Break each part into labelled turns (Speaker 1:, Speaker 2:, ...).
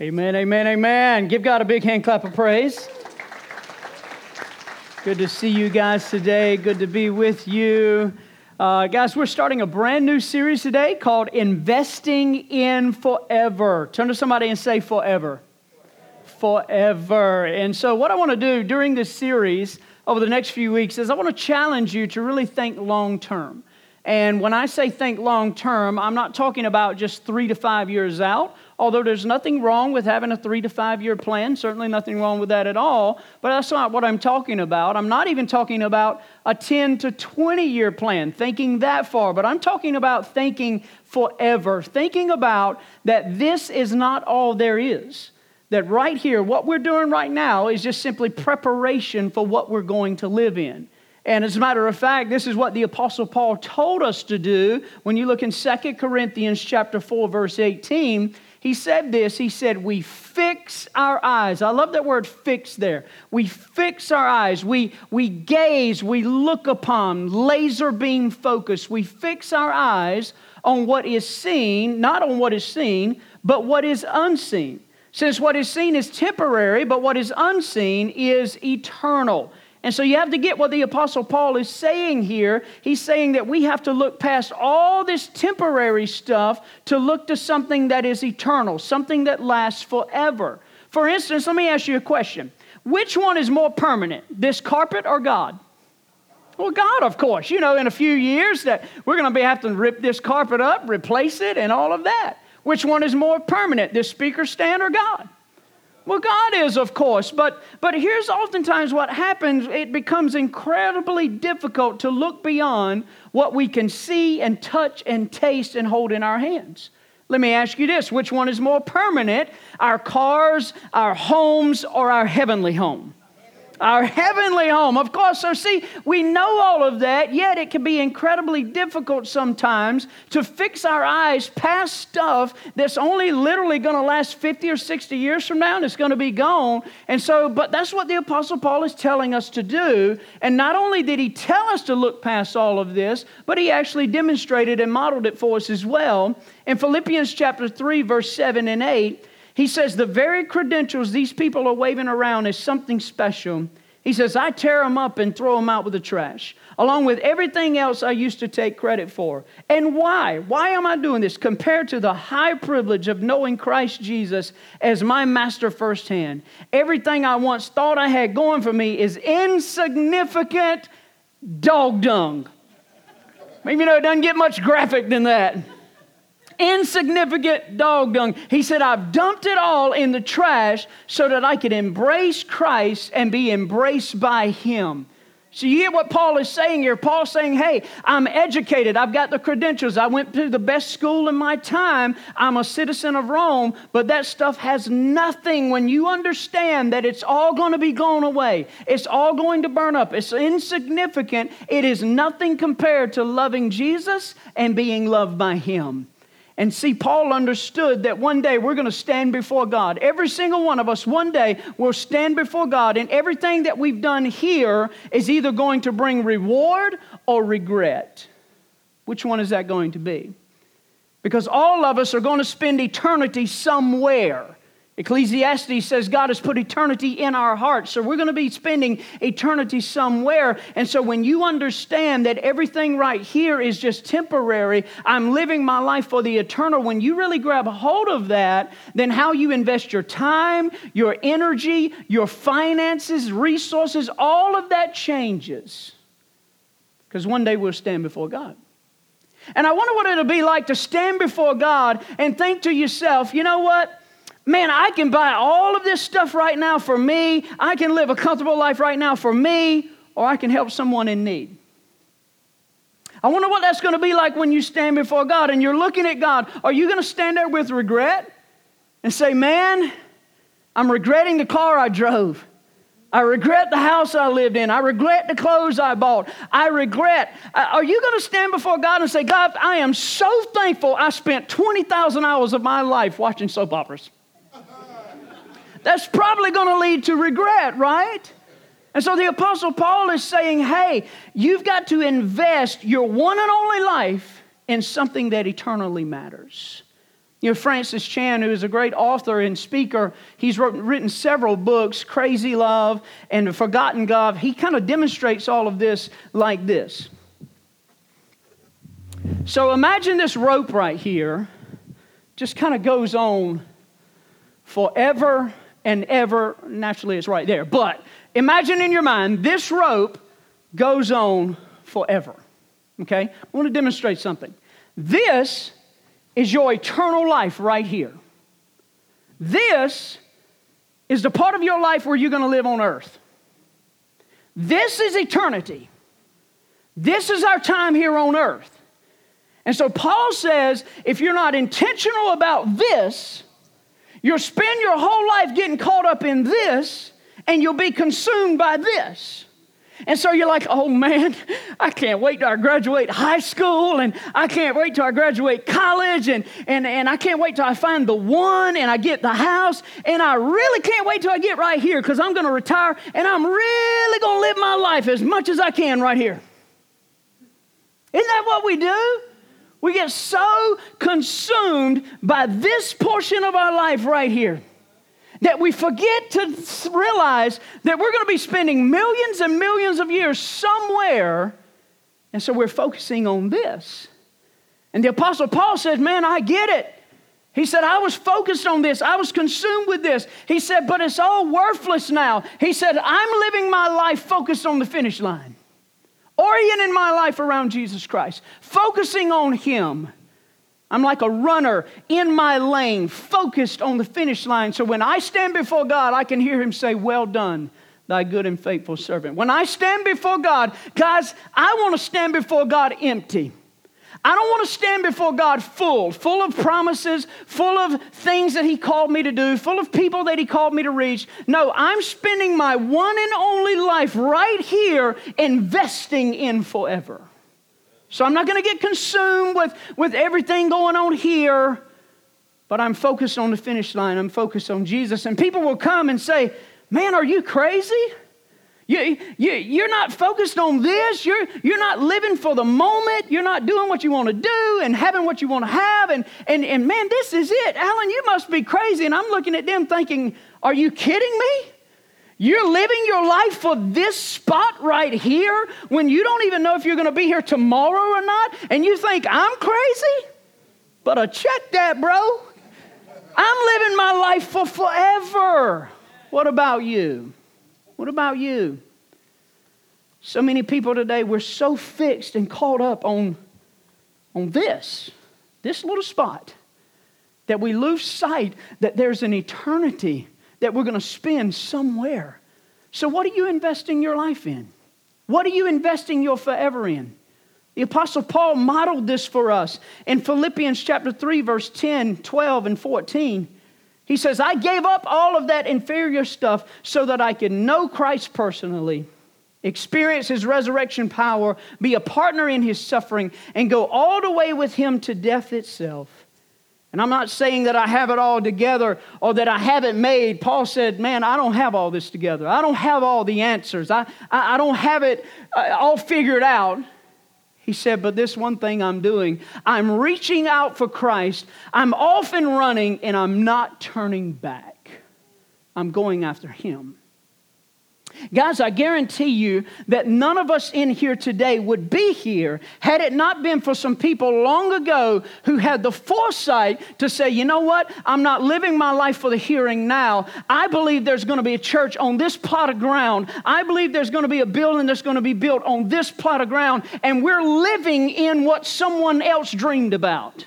Speaker 1: Amen, amen, amen. Give God a big hand clap of praise. Good to see you guys today. Good to be with you. Uh, guys, we're starting a brand new series today called Investing in Forever. Turn to somebody and say, Forever. Forever. And so, what I want to do during this series over the next few weeks is I want to challenge you to really think long term. And when I say think long term, I'm not talking about just three to five years out, although there's nothing wrong with having a three to five year plan, certainly nothing wrong with that at all. But that's not what I'm talking about. I'm not even talking about a 10 to 20 year plan, thinking that far, but I'm talking about thinking forever, thinking about that this is not all there is. That right here, what we're doing right now is just simply preparation for what we're going to live in. And as a matter of fact, this is what the apostle Paul told us to do when you look in 2 Corinthians chapter 4 verse 18, he said this, he said we fix our eyes. I love that word fix there. We fix our eyes. We we gaze, we look upon laser beam focus. We fix our eyes on what is seen, not on what is seen, but what is unseen. Since what is seen is temporary, but what is unseen is eternal. And so you have to get what the Apostle Paul is saying here. He's saying that we have to look past all this temporary stuff to look to something that is eternal, something that lasts forever. For instance, let me ask you a question Which one is more permanent, this carpet or God? Well, God, of course. You know, in a few years that we're going to be have to rip this carpet up, replace it, and all of that. Which one is more permanent, this speaker stand or God? Well, God is, of course, but, but here's oftentimes what happens it becomes incredibly difficult to look beyond what we can see and touch and taste and hold in our hands. Let me ask you this which one is more permanent, our cars, our homes, or our heavenly home? Our heavenly home. Of course, so see, we know all of that, yet it can be incredibly difficult sometimes to fix our eyes past stuff that's only literally going to last 50 or 60 years from now and it's going to be gone. And so, but that's what the Apostle Paul is telling us to do. And not only did he tell us to look past all of this, but he actually demonstrated and modeled it for us as well. In Philippians chapter 3, verse 7 and 8, he says, The very credentials these people are waving around is something special. He says, I tear them up and throw them out with the trash, along with everything else I used to take credit for. And why? Why am I doing this? Compared to the high privilege of knowing Christ Jesus as my master firsthand, everything I once thought I had going for me is insignificant dog dung. Maybe you know it doesn't get much graphic than that insignificant dog dung. He said, I've dumped it all in the trash so that I could embrace Christ and be embraced by Him. So you hear what Paul is saying here. Paul's saying, hey, I'm educated. I've got the credentials. I went to the best school in my time. I'm a citizen of Rome. But that stuff has nothing when you understand that it's all going to be blown away. It's all going to burn up. It's insignificant. It is nothing compared to loving Jesus and being loved by Him. And see, Paul understood that one day we're going to stand before God. Every single one of us, one day, will stand before God, and everything that we've done here is either going to bring reward or regret. Which one is that going to be? Because all of us are going to spend eternity somewhere. Ecclesiastes says God has put eternity in our hearts. So we're going to be spending eternity somewhere. And so when you understand that everything right here is just temporary, I'm living my life for the eternal, when you really grab hold of that, then how you invest your time, your energy, your finances, resources, all of that changes. Because one day we'll stand before God. And I wonder what it'll be like to stand before God and think to yourself, you know what? Man, I can buy all of this stuff right now for me. I can live a comfortable life right now for me, or I can help someone in need. I wonder what that's going to be like when you stand before God and you're looking at God. Are you going to stand there with regret and say, man, I'm regretting the car I drove? I regret the house I lived in. I regret the clothes I bought. I regret. Uh, are you going to stand before God and say, God, I am so thankful I spent 20,000 hours of my life watching soap operas? That's probably going to lead to regret, right? And so the Apostle Paul is saying, hey, you've got to invest your one and only life in something that eternally matters. You know, Francis Chan, who is a great author and speaker, he's wrote, written several books, Crazy Love and Forgotten God. He kind of demonstrates all of this like this. So imagine this rope right here just kind of goes on forever and ever. Naturally, it's right there. But imagine in your mind this rope goes on forever. Okay? I want to demonstrate something. This is your eternal life right here. This is the part of your life where you're going to live on earth. This is eternity. This is our time here on earth. And so Paul says if you're not intentional about this, you'll spend your whole life getting caught up in this and you'll be consumed by this. And so you're like, oh man, I can't wait till I graduate high school, and I can't wait till I graduate college, and, and, and I can't wait till I find the one and I get the house, and I really can't wait till I get right here because I'm going to retire and I'm really going to live my life as much as I can right here. Isn't that what we do? We get so consumed by this portion of our life right here that we forget to realize that we're going to be spending millions and millions of years somewhere, and so we're focusing on this. And the Apostle Paul says, Man, I get it. He said, I was focused on this. I was consumed with this. He said, but it's all worthless now. He said, I'm living my life focused on the finish line orienting my life around Jesus Christ, focusing on Him. I'm like a runner in my lane, focused on the finish line. So when I stand before God, I can hear Him say, Well done, thy good and faithful servant. When I stand before God, guys, I want to stand before God empty. I don't want to stand before God full, full of promises, full of things that He called me to do, full of people that He called me to reach. No, I'm spending my one and only life right here investing in forever. So I'm not going to get consumed with, with everything going on here, but I'm focused on the finish line. I'm focused on Jesus. And people will come and say, Man, are you crazy? You, you, you're not focused on this. You're, you're not living for the moment. You're not doing what you want to do and having what you want to have. And, and, and man, this is it. Alan, you must be crazy. And I'm looking at them thinking, are you kidding me? You're living your life for this spot right here when you don't even know if you're going to be here tomorrow or not. And you think, I'm crazy? But I check that, bro. I'm living my life for forever. What about you? What about you? So many people today, we're so fixed and caught up on, on this, this little spot, that we lose sight that there's an eternity that we're going to spend somewhere. So, what are you investing your life in? What are you investing your forever in? The Apostle Paul modeled this for us in Philippians chapter 3, verse 10, 12, and 14. He says, I gave up all of that inferior stuff so that I could know Christ personally, experience his resurrection power, be a partner in his suffering, and go all the way with him to death itself. And I'm not saying that I have it all together or that I have it made. Paul said, Man, I don't have all this together. I don't have all the answers. I, I, I don't have it uh, all figured out. He said, But this one thing I'm doing, I'm reaching out for Christ. I'm off and running, and I'm not turning back. I'm going after Him. Guys, I guarantee you that none of us in here today would be here had it not been for some people long ago who had the foresight to say, you know what? I'm not living my life for the hearing now. I believe there's going to be a church on this plot of ground. I believe there's going to be a building that's going to be built on this plot of ground. And we're living in what someone else dreamed about.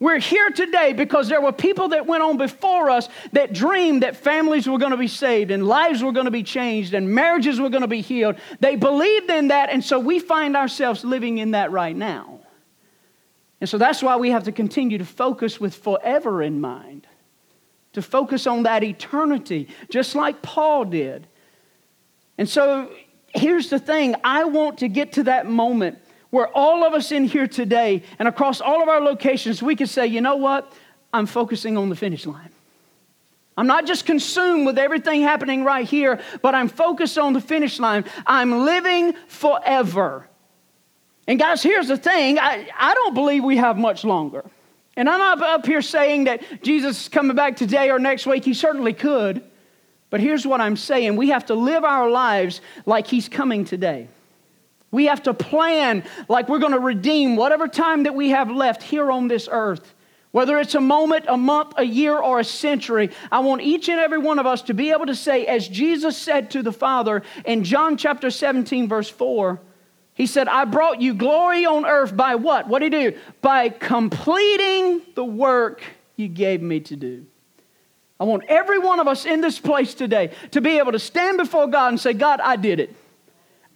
Speaker 1: We're here today because there were people that went on before us that dreamed that families were going to be saved and lives were going to be changed and marriages were going to be healed. They believed in that, and so we find ourselves living in that right now. And so that's why we have to continue to focus with forever in mind, to focus on that eternity, just like Paul did. And so here's the thing I want to get to that moment where all of us in here today and across all of our locations, we could say, you know what? I'm focusing on the finish line. I'm not just consumed with everything happening right here, but I'm focused on the finish line. I'm living forever. And guys, here's the thing I, I don't believe we have much longer. And I'm not up here saying that Jesus is coming back today or next week. He certainly could. But here's what I'm saying we have to live our lives like He's coming today. We have to plan like we're going to redeem whatever time that we have left here on this earth. Whether it's a moment, a month, a year, or a century, I want each and every one of us to be able to say, as Jesus said to the Father in John chapter 17, verse 4, He said, I brought you glory on earth by what? What did He do? By completing the work you gave me to do. I want every one of us in this place today to be able to stand before God and say, God, I did it.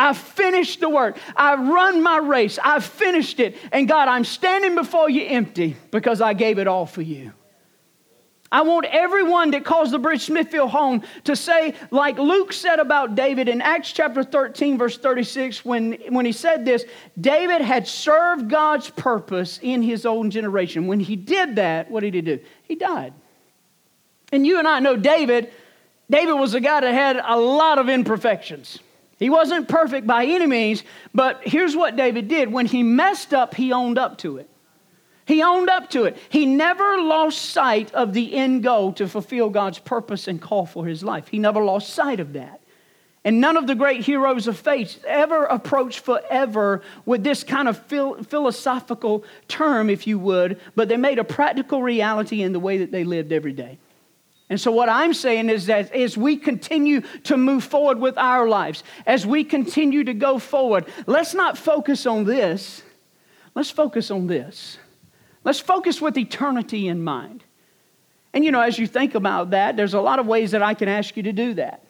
Speaker 1: I finished the work. I run my race. I finished it. And God, I'm standing before you empty because I gave it all for you. I want everyone that calls the Bridge Smithfield home to say, like Luke said about David in Acts chapter 13, verse 36, when, when he said this, David had served God's purpose in his own generation. When he did that, what did he do? He died. And you and I know David, David was a guy that had a lot of imperfections. He wasn't perfect by any means, but here's what David did. When he messed up, he owned up to it. He owned up to it. He never lost sight of the end goal to fulfill God's purpose and call for his life. He never lost sight of that. And none of the great heroes of faith ever approached forever with this kind of phil- philosophical term, if you would, but they made a practical reality in the way that they lived every day. And so, what I'm saying is that as we continue to move forward with our lives, as we continue to go forward, let's not focus on this. Let's focus on this. Let's focus with eternity in mind. And you know, as you think about that, there's a lot of ways that I can ask you to do that.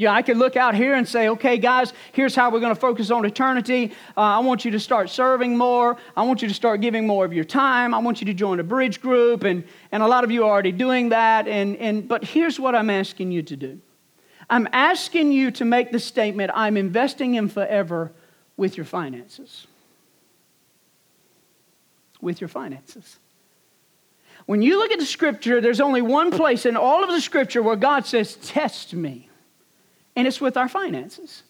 Speaker 1: Yeah, I could look out here and say, okay, guys, here's how we're going to focus on eternity. Uh, I want you to start serving more. I want you to start giving more of your time. I want you to join a bridge group. And, and a lot of you are already doing that. And, and, but here's what I'm asking you to do I'm asking you to make the statement I'm investing in forever with your finances. With your finances. When you look at the scripture, there's only one place in all of the scripture where God says, Test me and it's with our finances.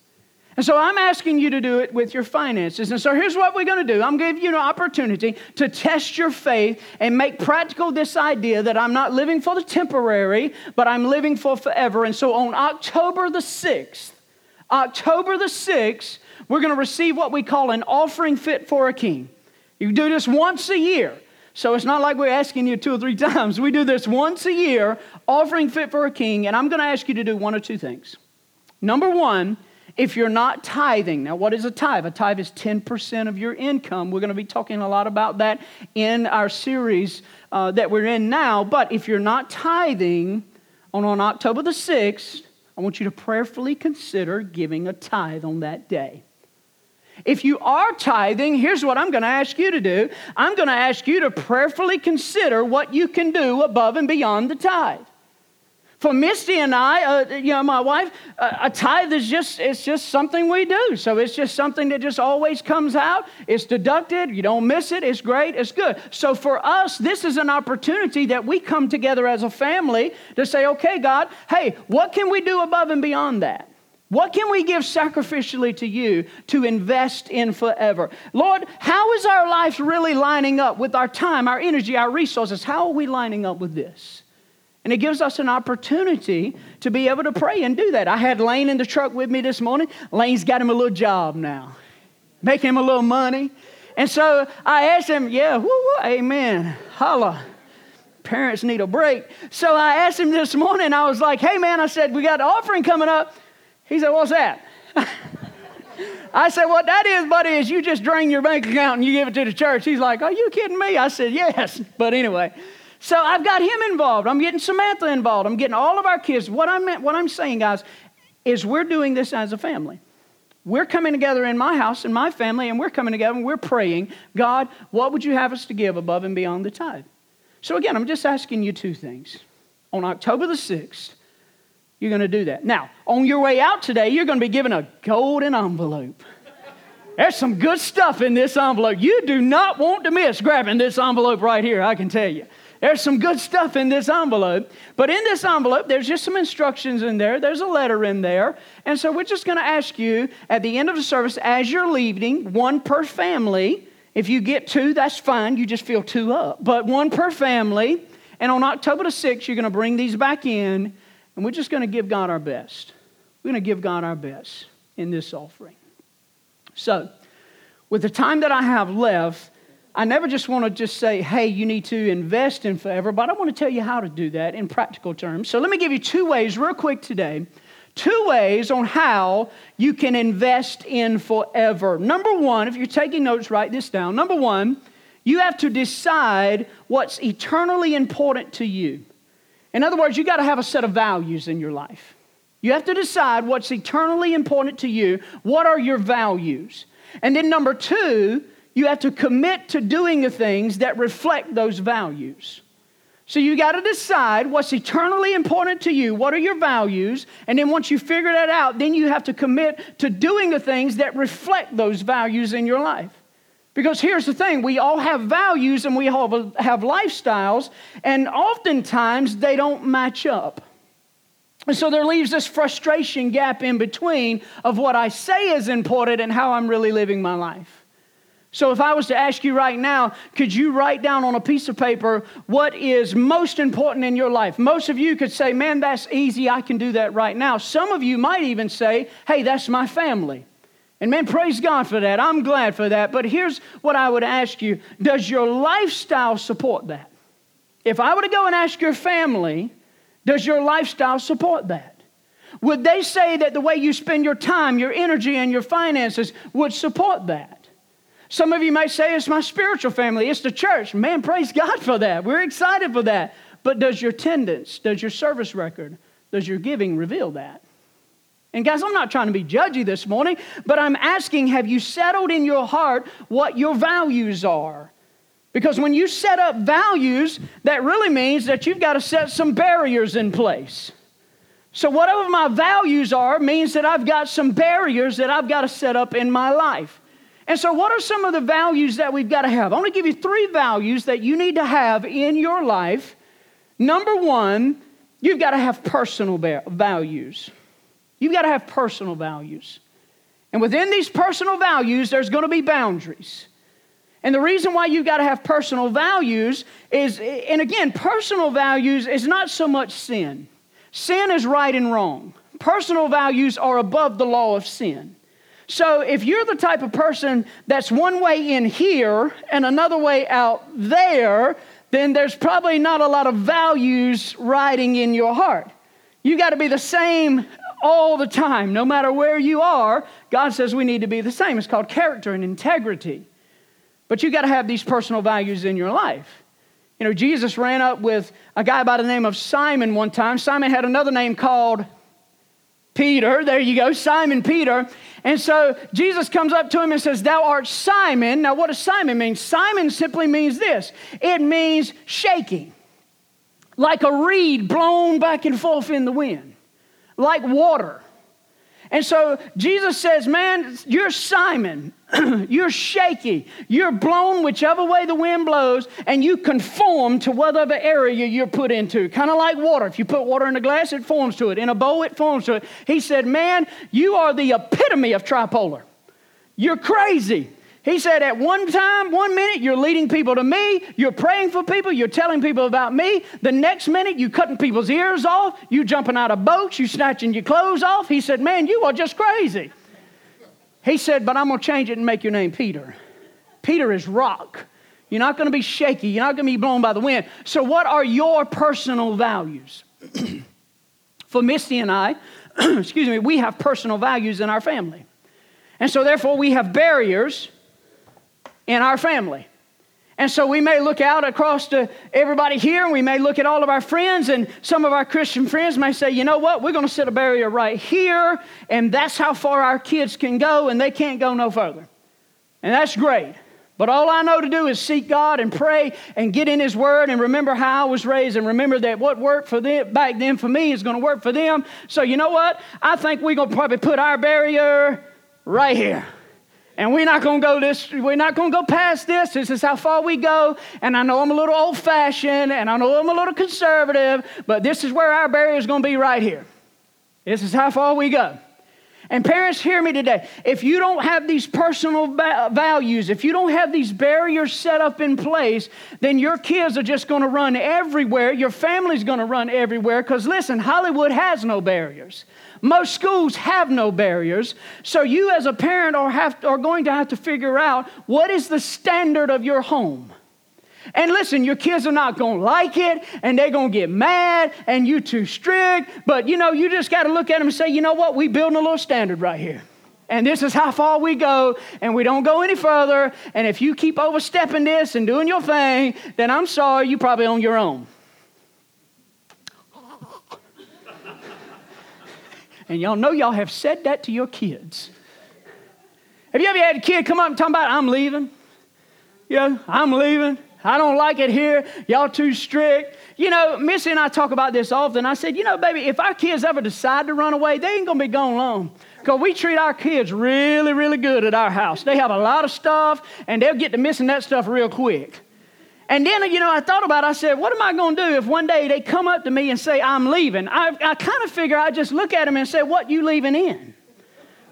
Speaker 1: And so I'm asking you to do it with your finances. And so here's what we're going to do I'm going to give you an opportunity to test your faith and make practical this idea that I'm not living for the temporary, but I'm living for forever. And so on October the 6th, October the 6th, we're going to receive what we call an offering fit for a king. You do this once a year. So it's not like we're asking you two or three times. We do this once a year, offering fit for a king, and I'm going to ask you to do one or two things. Number one, if you're not tithing, now what is a tithe? A tithe is 10% of your income. We're going to be talking a lot about that in our series uh, that we're in now. But if you're not tithing, on, on October the 6th, I want you to prayerfully consider giving a tithe on that day. If you are tithing, here's what I'm going to ask you to do I'm going to ask you to prayerfully consider what you can do above and beyond the tithe. For Misty and I, uh, you know, my wife, uh, a tithe is just, it's just something we do. So it's just something that just always comes out. It's deducted. You don't miss it. It's great. It's good. So for us, this is an opportunity that we come together as a family to say, okay, God, hey, what can we do above and beyond that? What can we give sacrificially to you to invest in forever? Lord, how is our life really lining up with our time, our energy, our resources? How are we lining up with this? And it gives us an opportunity to be able to pray and do that. I had Lane in the truck with me this morning. Lane's got him a little job now, making him a little money. And so I asked him, yeah, woo, woo, amen, holla. Parents need a break. So I asked him this morning, I was like, hey man, I said, we got an offering coming up. He said, what's that? I said, What that is, buddy, is you just drain your bank account and you give it to the church. He's like, Are you kidding me? I said, Yes. But anyway, so I've got him involved. I'm getting Samantha involved. I'm getting all of our kids. What I'm, what I'm saying, guys, is we're doing this as a family. We're coming together in my house, in my family, and we're coming together and we're praying, God, what would you have us to give above and beyond the tithe? So again, I'm just asking you two things. On October the 6th, you're going to do that. Now, on your way out today, you're going to be given a golden envelope. There's some good stuff in this envelope. You do not want to miss grabbing this envelope right here, I can tell you. There's some good stuff in this envelope. But in this envelope, there's just some instructions in there. There's a letter in there. And so we're just going to ask you at the end of the service, as you're leaving, one per family, If you get two, that's fine. You just fill two up. But one per family. And on October the 6th, you're going to bring these back in, and we're just going to give God our best. We're going to give God our best in this offering. So, with the time that I have left, I never just want to just say, hey, you need to invest in forever, but I want to tell you how to do that in practical terms. So let me give you two ways, real quick, today. Two ways on how you can invest in forever. Number one, if you're taking notes, write this down. Number one, you have to decide what's eternally important to you. In other words, you got to have a set of values in your life. You have to decide what's eternally important to you. What are your values? And then, number two, you have to commit to doing the things that reflect those values. So you got to decide what's eternally important to you. What are your values? And then once you figure that out, then you have to commit to doing the things that reflect those values in your life. Because here's the thing we all have values and we all have lifestyles, and oftentimes they don't match up. And so there leaves this frustration gap in between of what I say is important and how I'm really living my life. So, if I was to ask you right now, could you write down on a piece of paper what is most important in your life? Most of you could say, Man, that's easy. I can do that right now. Some of you might even say, Hey, that's my family. And man, praise God for that. I'm glad for that. But here's what I would ask you Does your lifestyle support that? If I were to go and ask your family, does your lifestyle support that? Would they say that the way you spend your time, your energy, and your finances would support that? Some of you may say it's my spiritual family, it's the church. Man, praise God for that. We're excited for that. But does your attendance, does your service record, does your giving reveal that? And guys, I'm not trying to be judgy this morning, but I'm asking have you settled in your heart what your values are? Because when you set up values, that really means that you've got to set some barriers in place. So, whatever my values are means that I've got some barriers that I've got to set up in my life. And so, what are some of the values that we've got to have? I want to give you three values that you need to have in your life. Number one, you've got to have personal values. You've got to have personal values. And within these personal values, there's going to be boundaries. And the reason why you've got to have personal values is, and again, personal values is not so much sin. Sin is right and wrong. Personal values are above the law of sin. So if you're the type of person that's one way in here and another way out there, then there's probably not a lot of values riding in your heart. You got to be the same all the time, no matter where you are. God says we need to be the same. It's called character and integrity. But you got to have these personal values in your life. You know, Jesus ran up with a guy by the name of Simon one time. Simon had another name called Peter. There you go, Simon Peter. And so Jesus comes up to him and says, Thou art Simon. Now, what does Simon mean? Simon simply means this it means shaking, like a reed blown back and forth in the wind, like water. And so Jesus says, Man, you're Simon. you're shaky. You're blown whichever way the wind blows, and you conform to whatever area you're put into. Kind of like water. If you put water in a glass, it forms to it. In a bowl, it forms to it. He said, Man, you are the epitome of tripolar. You're crazy. He said, at one time, one minute, you're leading people to me, you're praying for people, you're telling people about me. The next minute, you cutting people's ears off, you jumping out of boats, you snatching your clothes off. He said, Man, you are just crazy. He said, But I'm going to change it and make your name Peter. Peter is rock. You're not going to be shaky, you're not going to be blown by the wind. So, what are your personal values? for Misty and I, excuse me, we have personal values in our family. And so, therefore, we have barriers in our family. And so we may look out across to everybody here, and we may look at all of our friends, and some of our Christian friends may say, you know what, we're going to set a barrier right here, and that's how far our kids can go, and they can't go no further. And that's great. But all I know to do is seek God and pray and get in His Word and remember how I was raised and remember that what worked for them back then for me is going to work for them. So you know what? I think we're going to probably put our barrier right here and we're not going to go this we're not going to go past this. This is how far we go. And i know i'm a little old fashioned and i know i'm a little conservative but this is where our barrier is going to be right here. This is how far we go And parents, hear me today. If you don't have these personal values, if you don't have these barriers set up in place, then your kids are just going to run everywhere. Your family's going to run everywhere. Because listen, Hollywood has no barriers. Most schools have no barriers. So you, as a parent, are, have, are going to have to figure out what is the standard of your home. And listen, your kids are not going to like it and they're going to get mad and you too strict. But you know, you just got to look at them and say, you know what? We building a little standard right here. And this is how far we go, and we don't go any further. And if you keep overstepping this and doing your thing, then I'm sorry, you probably on your own. and y'all know y'all have said that to your kids. Have you ever had a kid come up and talk about, I'm leaving? Yeah, I'm leaving. I don't like it here. Y'all too strict. You know, Misty and I talk about this often. I said, you know, baby, if our kids ever decide to run away, they ain't to be gone long. Because we treat our kids really, really good at our house. They have a lot of stuff, and they'll get to missing that stuff real quick. And then, you know, I thought about it. I said, what am I going to do if one day they come up to me and say, I'm leaving? I, I kind of figure I just look at them and say, what you leaving in?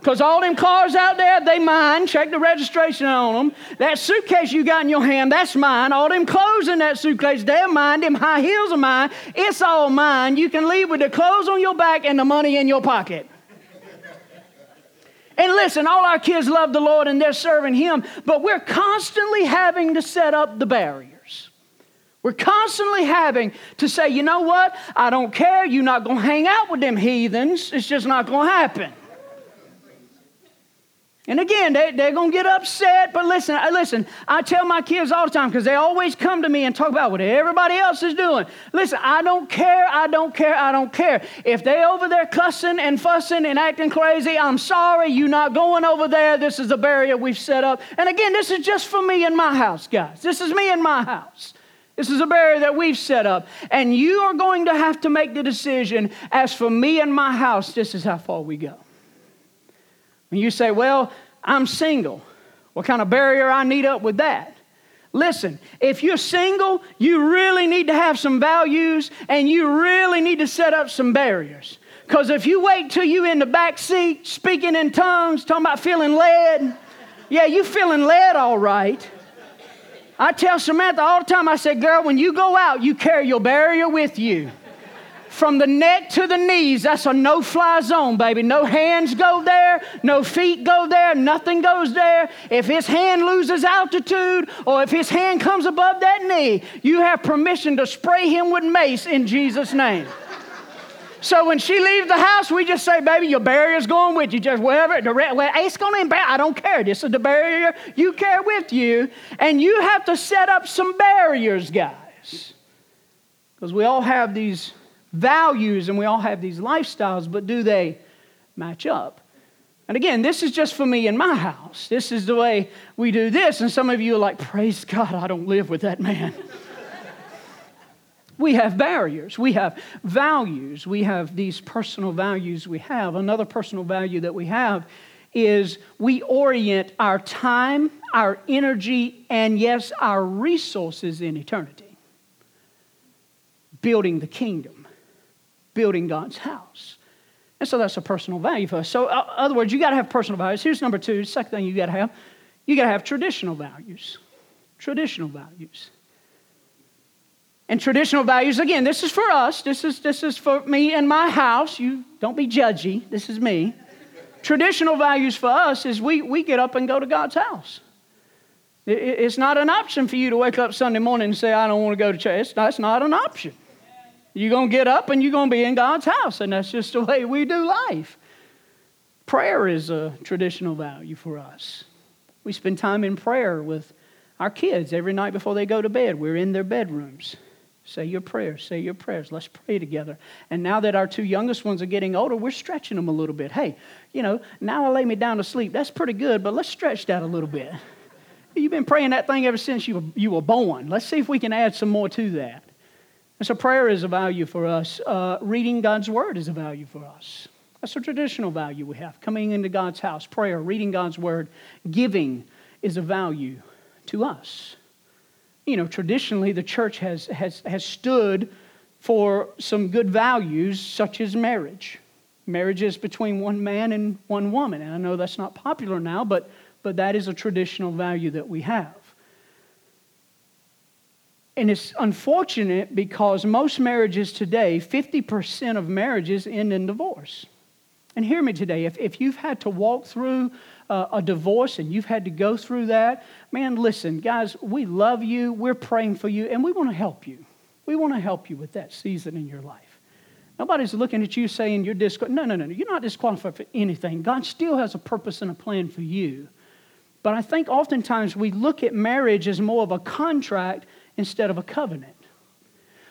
Speaker 1: Because all them cars out there, they mine. Check the registration on them. That suitcase you got in your hand, that's mine. All them clothes in that suitcase, they're mine. Them high heels are mine. It's all mine. You can leave with the clothes on your back and the money in your pocket. And listen, all our kids love the Lord and they're serving Him, but we're constantly having to set up the barriers. We're constantly having to say, you know what? I don't care. You're not going to hang out with them heathens. It's just not going to happen. And again, they, they're going to get upset. But listen, I, listen, I tell my kids all the time because they always come to me and talk about what everybody else is doing. Listen, I don't care, I don't care, I don't care. If they over there cussing and fussing and acting crazy, I'm sorry, you're not going over there. This is a barrier we've set up. And again, this is just for me in my house, guys. This is me in my house. This is a barrier that we've set up. And you are going to have to make the decision as for me and my house, this is how far we go. When you say, well, I'm single, what kind of barrier I need up with that? Listen, if you're single, you really need to have some values and you really need to set up some barriers. Because if you wait till you in the back seat speaking in tongues, talking about feeling led, yeah, you feeling led all right. I tell Samantha all the time, I said, girl, when you go out, you carry your barrier with you from the neck to the knees, that's a no fly zone, baby. No hands go there, no feet go there, nothing goes there. If his hand loses altitude or if his hand comes above that knee, you have permission to spray him with mace in Jesus' name. So when she leaves the house, we just say, baby, your barrier's going with you. Just wherever, the, well, it's going to embarrass. I don't care. This is the barrier you carry with you. And you have to set up some barriers, guys. Because we all have these values and we all have these lifestyles, but do they match up? And again, this is just for me in my house. This is the way we do this. And some of you are like, praise God, I don't live with that man. we have barriers, we have values, we have these personal values we have. Another personal value that we have is we orient our time, our energy, and yes, our resources in eternity, building the kingdom building God's house. And so that's a personal value for us. So, uh, other words, you got to have personal values. Here's number two. Second thing you got to have you got to have traditional values. Traditional values. And traditional values, again, this is for us. This is, this is for me and my house. You don't be judgy. This is me. traditional values for us is we, we get up and go to God's house. It, it's not an option for you to wake up Sunday morning and say, I don't want to go to church. That's not an option. You're going to get up and you're going to be in God's house, and that's just the way we do life. Prayer is a traditional value for us. We spend time in prayer with our kids every night before they go to bed. We're in their bedrooms. Say your prayers, say your prayers. Let's pray together. And now that our two youngest ones are getting older, we're stretching them a little bit. Hey, you know, now I lay me down to sleep. That's pretty good, but let's stretch that a little bit. You've been praying that thing ever since you were, you were born. Let's see if we can add some more to that. And so prayer is a value for us. Uh, reading God's word is a value for us. That's a traditional value we have. Coming into God's house, prayer, reading God's word, giving is a value to us. You know, traditionally, the church has, has, has stood for some good values, such as marriage. Marriage is between one man and one woman. And I know that's not popular now, but, but that is a traditional value that we have. And it's unfortunate because most marriages today, 50% of marriages end in divorce. And hear me today if, if you've had to walk through uh, a divorce and you've had to go through that, man, listen, guys, we love you, we're praying for you, and we want to help you. We want to help you with that season in your life. Nobody's looking at you saying you're disqualified. No, no, no, no. You're not disqualified for anything. God still has a purpose and a plan for you. But I think oftentimes we look at marriage as more of a contract instead of a covenant.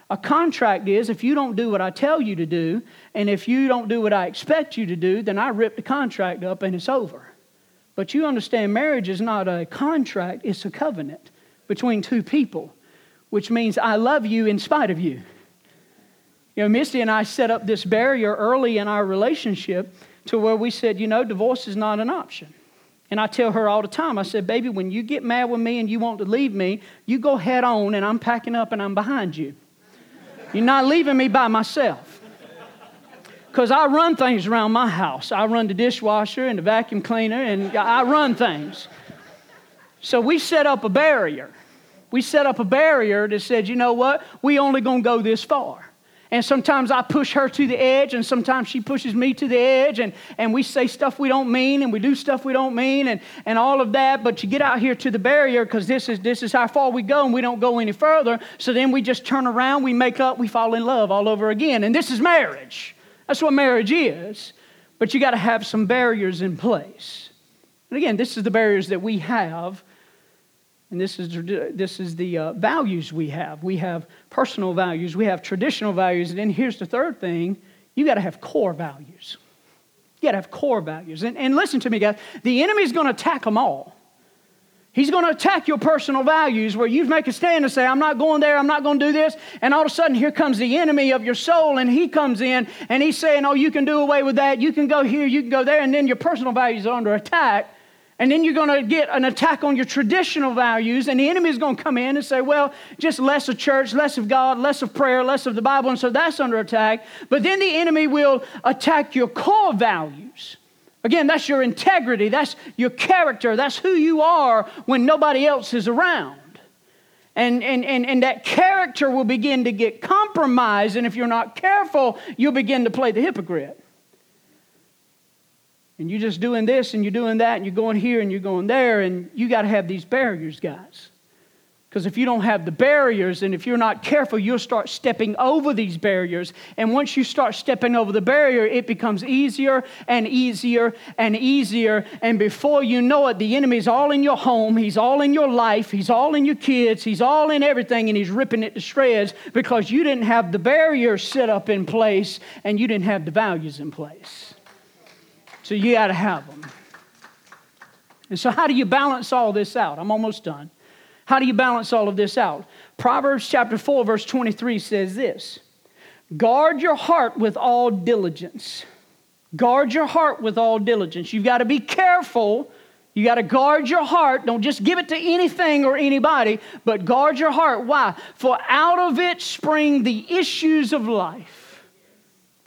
Speaker 1: A contract is if you don't do what I tell you to do, and if you don't do what I expect you to do, then I rip the contract up and it's over. But you understand marriage is not a contract, it's a covenant between two people, which means I love you in spite of you. You know, Misty and I set up this barrier early in our relationship to where we said, you know, divorce is not an option. And I tell her all the time, I said, baby, when you get mad with me and you want to leave me, you go head on and I'm packing up and I'm behind you. You're not leaving me by myself. Because I run things around my house. I run the dishwasher and the vacuum cleaner and I run things. So we set up a barrier. We set up a barrier that said, you know what? We only to go this far. And sometimes I push her to the edge, and sometimes she pushes me to the edge, and, and we say stuff we don't mean, and we do stuff we don't mean, and, and all of that. But you get out here to the barrier because this is, this is how far we go, and we don't go any further. So then we just turn around, we make up, we fall in love all over again. And this is marriage. That's what marriage is. But you got to have some barriers in place. And again, this is the barriers that we have and this is, this is the uh, values we have. We have personal values, we have traditional values, and then here's the third thing you got to have core values. You got to have core values. And, and listen to me, guys the enemy's going to attack them all. He's going to attack your personal values where you make a stand and say, I'm not going there, I'm not going to do this. And all of a sudden, here comes the enemy of your soul, and he comes in and he's saying, Oh, you can do away with that. You can go here, you can go there. And then your personal values are under attack. And then you're going to get an attack on your traditional values, and the enemy is going to come in and say, well, just less of church, less of God, less of prayer, less of the Bible, and so that's under attack. But then the enemy will attack your core values. Again, that's your integrity, that's your character, that's who you are when nobody else is around. And, and, and, and that character will begin to get compromised, and if you're not careful, you'll begin to play the hypocrite and you're just doing this and you're doing that and you're going here and you're going there. And you got to have these barriers guys. Because if you don't have the barriers and if you're not careful you'll start stepping over these barriers. And once you start stepping over the barrier it becomes easier and easier and easier. And before you know it the enemy's all in your home. He's all in your life. He's all in your kids. He's all in everything and he's ripping it to shreds because you didn't have the barriers set up in place and you didn't have the values in place so you got to have them. And so, how do you balance all this out? I'm almost done. How do you balance all of this out? Proverbs chapter 4, verse 23 says this Guard your heart with all diligence. Guard your heart with all diligence. You've got to be careful. You got to guard your heart. Don't just give it to anything or anybody, but guard your heart. Why? For out of it spring the issues of life.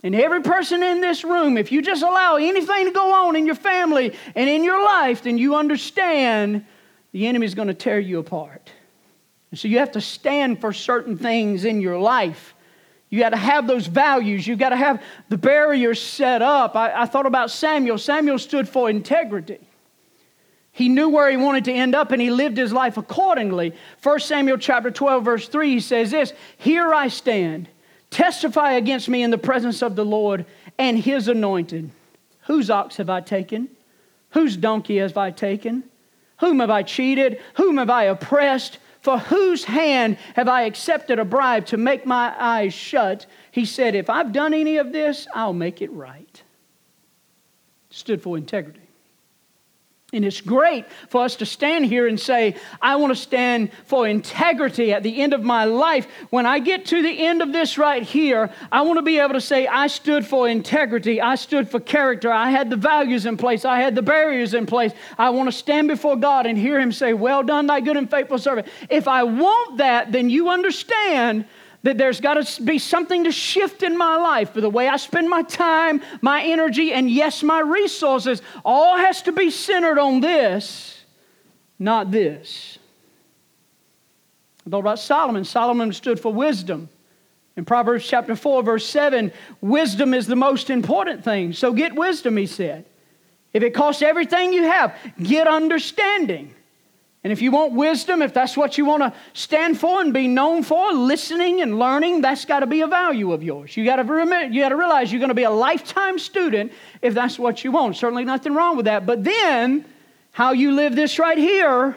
Speaker 1: And every person in this room, if you just allow anything to go on in your family and in your life, then you understand the enemy is going to tear you apart. And so you have to stand for certain things in your life. You got to have those values. You got to have the barriers set up. I, I thought about Samuel. Samuel stood for integrity. He knew where he wanted to end up and he lived his life accordingly. 1 Samuel chapter 12, verse 3, he says this Here I stand Testify against me in the presence of the Lord and his anointed. Whose ox have I taken? Whose donkey have I taken? Whom have I cheated? Whom have I oppressed? For whose hand have I accepted a bribe to make my eyes shut? He said, If I've done any of this, I'll make it right. Stood for integrity. And it's great for us to stand here and say, I want to stand for integrity at the end of my life. When I get to the end of this right here, I want to be able to say, I stood for integrity. I stood for character. I had the values in place. I had the barriers in place. I want to stand before God and hear Him say, Well done, thy good and faithful servant. If I want that, then you understand that there's got to be something to shift in my life for the way I spend my time, my energy, and yes, my resources. All has to be centered on this, not this. I thought about Solomon. Solomon stood for wisdom. In Proverbs chapter 4, verse 7, wisdom is the most important thing. So get wisdom, he said. If it costs everything you have, get understanding. And if you want wisdom, if that's what you want to stand for and be known for, listening and learning, that's got to be a value of yours. You got to remember, you got to realize you're going to be a lifetime student if that's what you want. Certainly nothing wrong with that. But then, how you live this right here,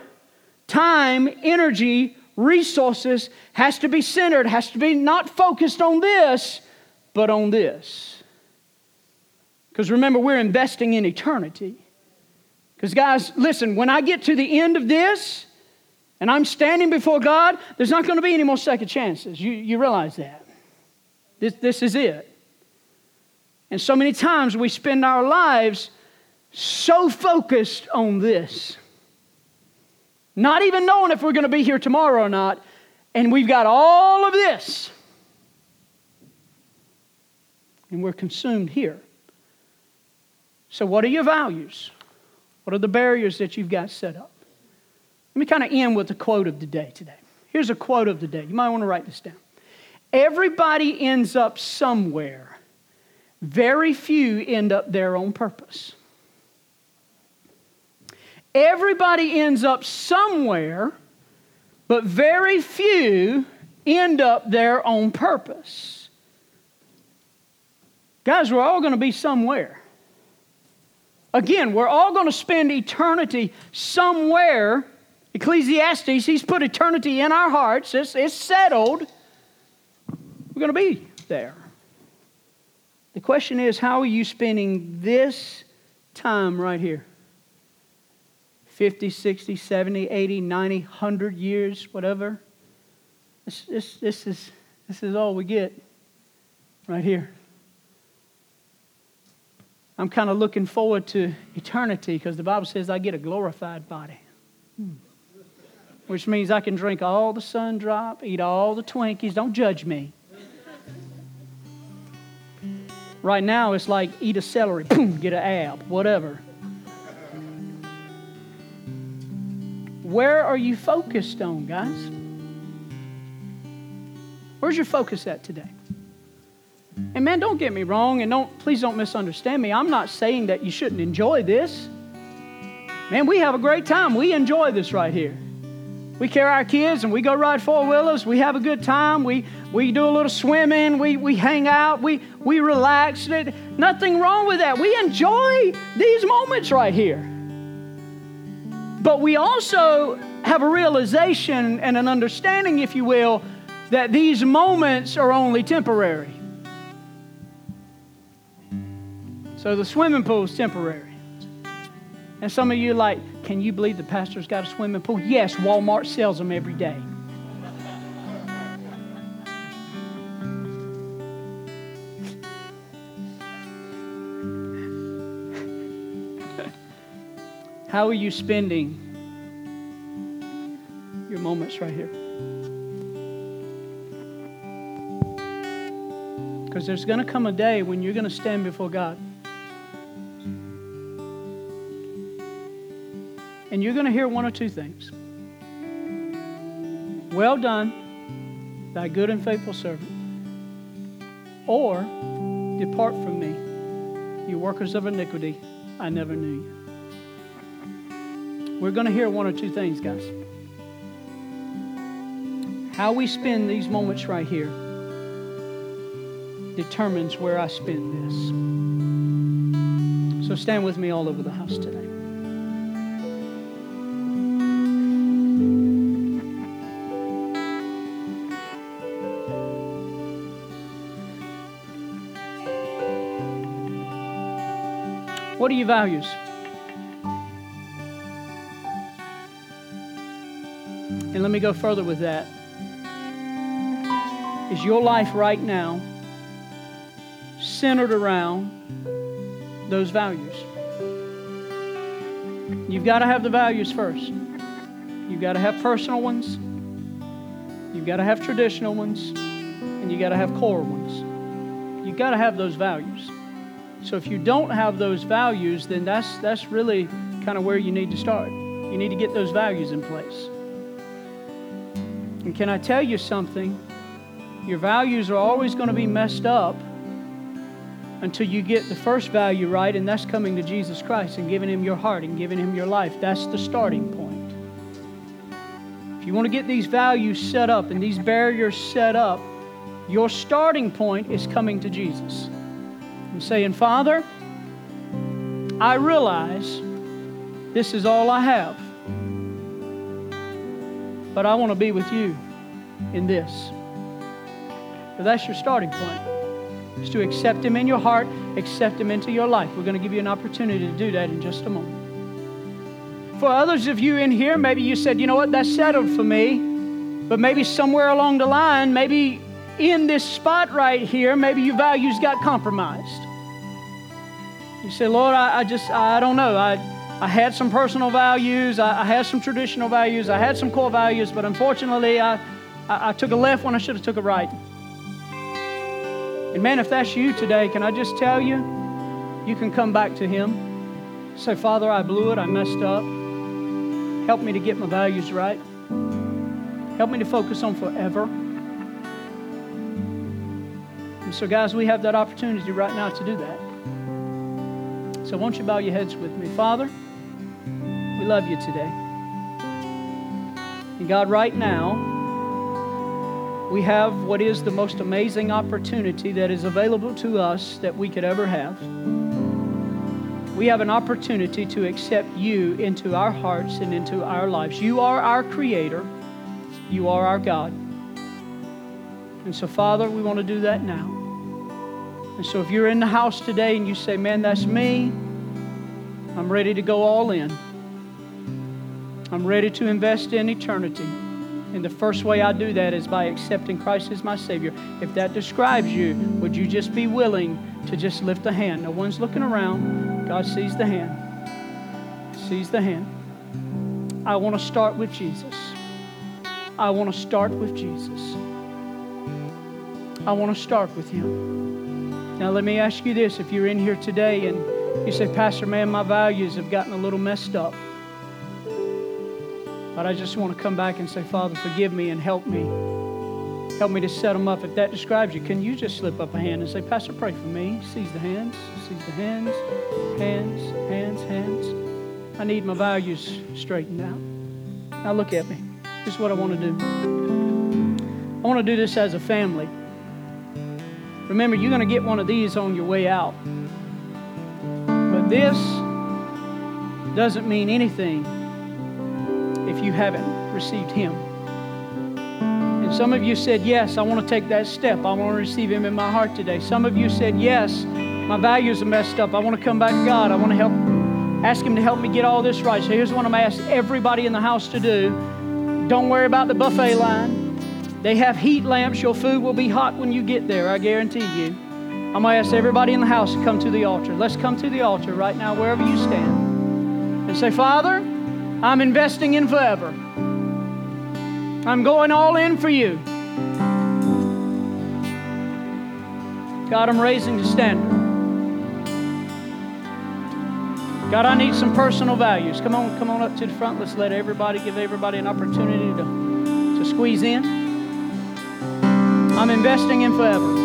Speaker 1: time, energy, resources has to be centered, has to be not focused on this, but on this. Because remember, we're investing in eternity. Because, guys, listen, when I get to the end of this and I'm standing before God, there's not going to be any more second chances. You, you realize that. This, this is it. And so many times we spend our lives so focused on this, not even knowing if we're going to be here tomorrow or not, and we've got all of this, and we're consumed here. So, what are your values? What are the barriers that you've got set up? Let me kind of end with a quote of the day today. Here's a quote of the day. You might want to write this down. Everybody ends up somewhere, very few end up there on purpose. Everybody ends up somewhere, but very few end up there on purpose. Guys, we're all going to be somewhere. Again, we're all going to spend eternity somewhere. Ecclesiastes, he's put eternity in our hearts. It's, it's settled. We're going to be there. The question is, how are you spending this time right here? 50, 60, 70, 80, 90, 100 years, whatever. This, this, this, is, this is all we get right here. I'm kind of looking forward to eternity because the Bible says I get a glorified body. Hmm. Which means I can drink all the sun drop, eat all the Twinkies. Don't judge me. Right now, it's like eat a celery, boom, get an ab, whatever. Where are you focused on, guys? Where's your focus at today? And man, don't get me wrong, and don't please don't misunderstand me. I'm not saying that you shouldn't enjoy this. Man, we have a great time. We enjoy this right here. We carry our kids and we go ride four wheelers. We have a good time. We, we do a little swimming. We, we hang out. We, we relax. Nothing wrong with that. We enjoy these moments right here. But we also have a realization and an understanding, if you will, that these moments are only temporary. So the swimming pool is temporary. And some of you like, can you believe the pastor's got a swimming pool? Yes, Walmart sells them every day. How are you spending your moments right here? Because there's going to come a day when you're going to stand before God. And you're going to hear one or two things. Well done, thy good and faithful servant. Or, depart from me, you workers of iniquity, I never knew you. We're going to hear one or two things, guys. How we spend these moments right here determines where I spend this. So stand with me all over the house today. What are your values? And let me go further with that. Is your life right now centered around those values? You've got to have the values first. You've got to have personal ones. You've got to have traditional ones. and you've got to have core ones. You've got to have those values. So if you don't have those values, then that's that's really kind of where you need to start. You need to get those values in place. And can I tell you something? Your values are always going to be messed up until you get the first value right, and that's coming to Jesus Christ and giving Him your heart and giving Him your life. That's the starting point. If you want to get these values set up and these barriers set up, your starting point is coming to Jesus and saying, Father, I realize this is all I have, but I want to be with you in this. But that's your starting point is to accept Him in your heart, accept Him into your life. We're going to give you an opportunity to do that in just a moment. For others of you in here, maybe you said, you know what, that's settled for me. But maybe somewhere along the line, maybe in this spot right here, maybe your values got compromised. You say, Lord, I, I just, I don't know. I, I had some personal values, I, I, had some traditional values, I had some core values, but unfortunately, I, I, I took a left when I should have took a right. And man, if that's you today, can I just tell you, you can come back to Him. Say, Father, I blew it, I messed up. Help me to get my values right. Help me to focus on forever. And so, guys, we have that opportunity right now to do that. So, won't you bow your heads with me? Father, we love you today. And God, right now, we have what is the most amazing opportunity that is available to us that we could ever have. We have an opportunity to accept you into our hearts and into our lives. You are our Creator, you are our God. And so, Father, we want to do that now. And so, if you're in the house today and you say, Man, that's me, I'm ready to go all in. I'm ready to invest in eternity. And the first way I do that is by accepting Christ as my Savior. If that describes you, would you just be willing to just lift a hand? No one's looking around. God sees the hand. Sees the hand. I want to start with Jesus. I want to start with Jesus. I want to start with Him. Now, let me ask you this if you're in here today and you say, Pastor, man, my values have gotten a little messed up. But I just want to come back and say, Father, forgive me and help me. Help me to set them up. If that describes you, can you just slip up a hand and say, Pastor, pray for me? Sees the hands, sees the hands, hands, hands, hands. I need my values straightened out. Now look at me. This is what I want to do. I want to do this as a family. Remember, you're going to get one of these on your way out. But this doesn't mean anything if you haven't received Him. And some of you said, Yes, I want to take that step. I want to receive Him in my heart today. Some of you said, Yes, my values are messed up. I want to come back to God. I want to help, ask Him to help me get all this right. So here's what I'm going to ask everybody in the house to do don't worry about the buffet line. They have heat lamps. Your food will be hot when you get there, I guarantee you. I'm going to ask everybody in the house to come to the altar. Let's come to the altar right now, wherever you stand, and say, Father, I'm investing in forever. I'm going all in for you. God, I'm raising the standard. God, I need some personal values. Come on, come on up to the front. Let's let everybody give everybody an opportunity to, to squeeze in. I'm investing in forever.